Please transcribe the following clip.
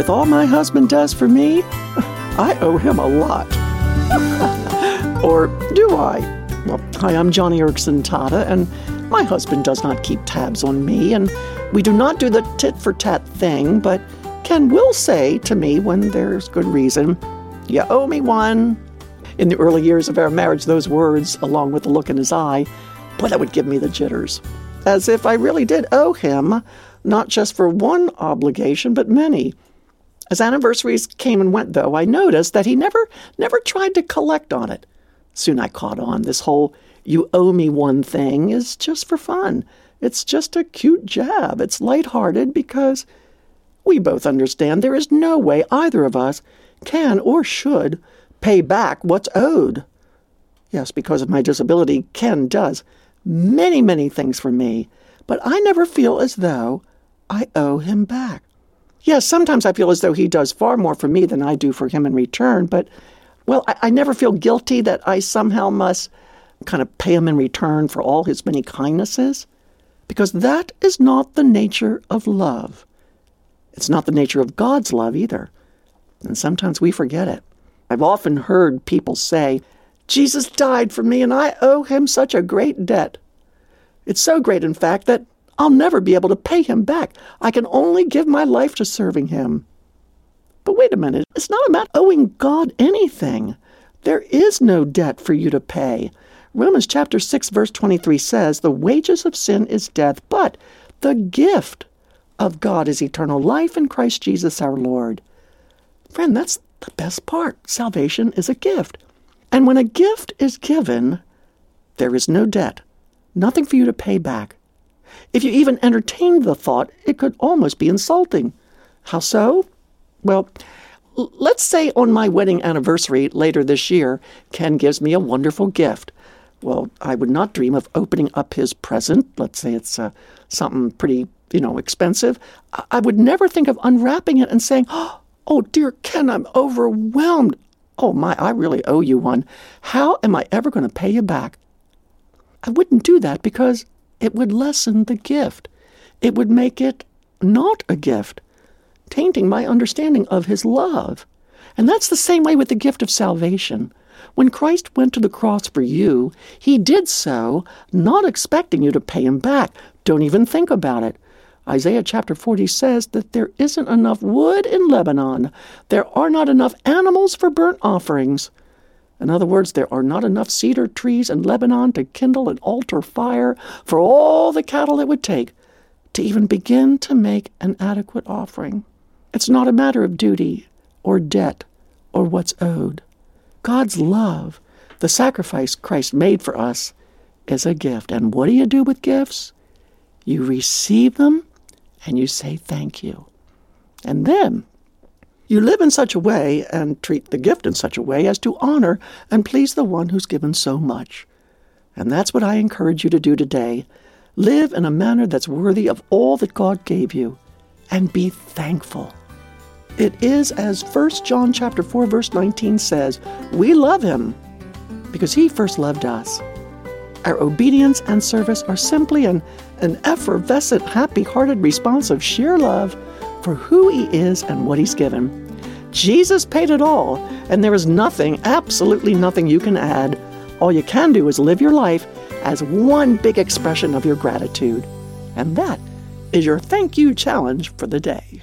with all my husband does for me, I owe him a lot. or do I? Well, hi, I'm Joni Eareckson Tada, and my husband does not keep tabs on me, and we do not do the tit for tat thing, but Ken will say to me when there's good reason, You owe me one. In the early years of our marriage, those words, along with the look in his eye, boy, that would give me the jitters. As if I really did owe him, not just for one obligation, but many. As anniversaries came and went, though, I noticed that he never, never tried to collect on it. Soon I caught on this whole you owe me one thing is just for fun. It's just a cute jab. It's light-hearted because we both understand there is no way either of us can or should pay back what's owed. Yes, because of my disability, Ken does many, many things for me, but I never feel as though I owe him back. Yes, sometimes I feel as though he does far more for me than I do for him in return, but, well, I, I never feel guilty that I somehow must kind of pay him in return for all his many kindnesses, because that is not the nature of love. It's not the nature of God's love either. And sometimes we forget it. I've often heard people say, Jesus died for me and I owe him such a great debt. It's so great, in fact, that I'll never be able to pay him back. I can only give my life to serving him. But wait a minute, it's not about owing God anything. There is no debt for you to pay. Romans chapter 6 verse 23 says, "The wages of sin is death, but the gift of God is eternal life in Christ Jesus our Lord." Friend, that's the best part. Salvation is a gift. And when a gift is given, there is no debt, nothing for you to pay back. If you even entertained the thought, it could almost be insulting. How so? Well, let's say on my wedding anniversary later this year, Ken gives me a wonderful gift. Well, I would not dream of opening up his present. Let's say it's uh, something pretty, you know, expensive. I would never think of unwrapping it and saying, Oh, dear Ken, I'm overwhelmed. Oh, my, I really owe you one. How am I ever going to pay you back? I wouldn't do that because it would lessen the gift. It would make it not a gift, tainting my understanding of His love. And that's the same way with the gift of salvation. When Christ went to the cross for you, He did so not expecting you to pay Him back. Don't even think about it. Isaiah chapter 40 says that there isn't enough wood in Lebanon. There are not enough animals for burnt offerings. In other words, there are not enough cedar trees in Lebanon to kindle an altar fire for all the cattle it would take to even begin to make an adequate offering. It's not a matter of duty or debt or what's owed. God's love, the sacrifice Christ made for us, is a gift. And what do you do with gifts? You receive them and you say thank you. And then you live in such a way and treat the gift in such a way as to honor and please the one who's given so much. And that's what I encourage you to do today. Live in a manner that's worthy of all that God gave you and be thankful. It is as 1 John chapter 4 verse 19 says, we love him because he first loved us. Our obedience and service are simply an, an effervescent, happy hearted response of sheer love for who he is and what he's given. Jesus paid it all, and there is nothing, absolutely nothing you can add. All you can do is live your life as one big expression of your gratitude. And that is your thank you challenge for the day.